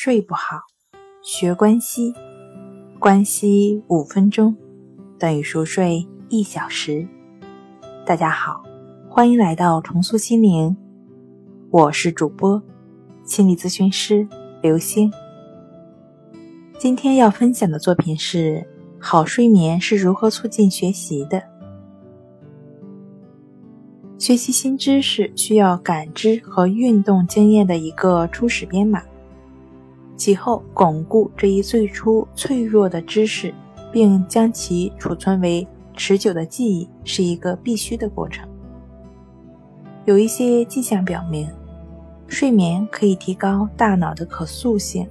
睡不好，学关西，关西五分钟等于熟睡一小时。大家好，欢迎来到重塑心灵，我是主播心理咨询师刘星。今天要分享的作品是：好睡眠是如何促进学习的？学习新知识需要感知和运动经验的一个初始编码。其后巩固这一最初脆弱的知识，并将其储存为持久的记忆，是一个必须的过程。有一些迹象表明，睡眠可以提高大脑的可塑性，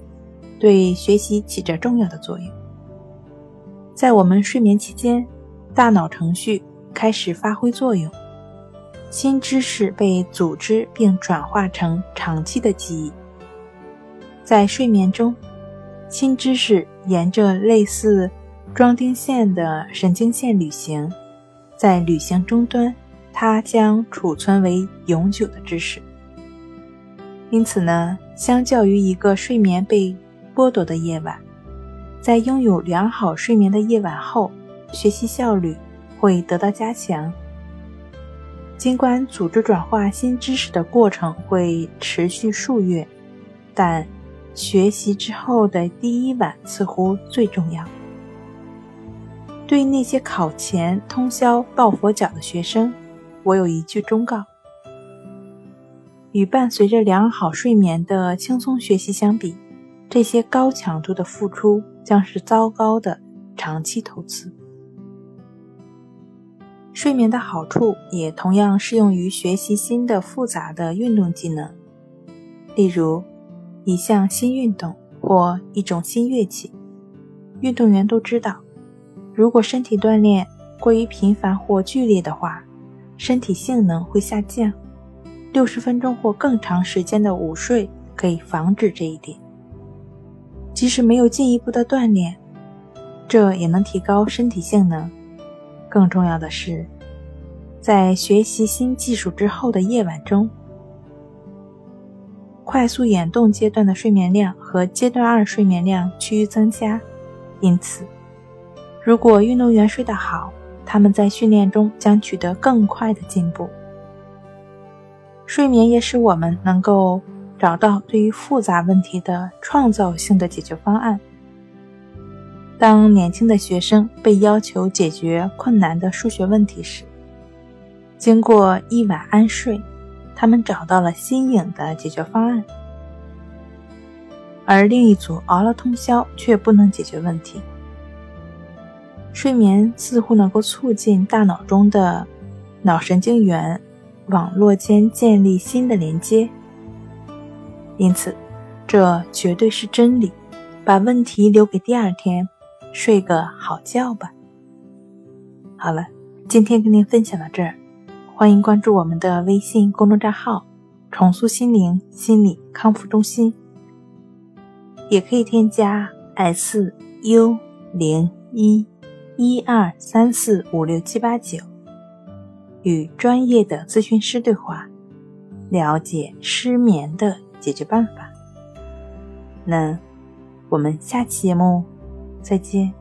对学习起着重要的作用。在我们睡眠期间，大脑程序开始发挥作用，新知识被组织并转化成长期的记忆。在睡眠中，新知识沿着类似装钉线的神经线旅行，在旅行终端，它将储存为永久的知识。因此呢，相较于一个睡眠被剥夺的夜晚，在拥有良好睡眠的夜晚后，学习效率会得到加强。尽管组织转化新知识的过程会持续数月，但学习之后的第一晚似乎最重要。对那些考前通宵抱佛脚的学生，我有一句忠告：与伴随着良好睡眠的轻松学习相比，这些高强度的付出将是糟糕的长期投资。睡眠的好处也同样适用于学习新的复杂的运动技能，例如。一项新运动或一种新乐器，运动员都知道，如果身体锻炼过于频繁或剧烈的话，身体性能会下降。六十分钟或更长时间的午睡可以防止这一点。即使没有进一步的锻炼，这也能提高身体性能。更重要的是，在学习新技术之后的夜晚中。快速眼动阶段的睡眠量和阶段二睡眠量趋于增加，因此，如果运动员睡得好，他们在训练中将取得更快的进步。睡眠也使我们能够找到对于复杂问题的创造性的解决方案。当年轻的学生被要求解决困难的数学问题时，经过一晚安睡。他们找到了新颖的解决方案，而另一组熬了通宵却不能解决问题。睡眠似乎能够促进大脑中的脑神经元网络间建立新的连接，因此，这绝对是真理。把问题留给第二天，睡个好觉吧。好了，今天跟您分享到这儿。欢迎关注我们的微信公众账号“重塑心灵心理康复中心”，也可以添加 “s u 零一一二三四五六七八九”与专业的咨询师对话，了解失眠的解决办法。那我们下期节目再见。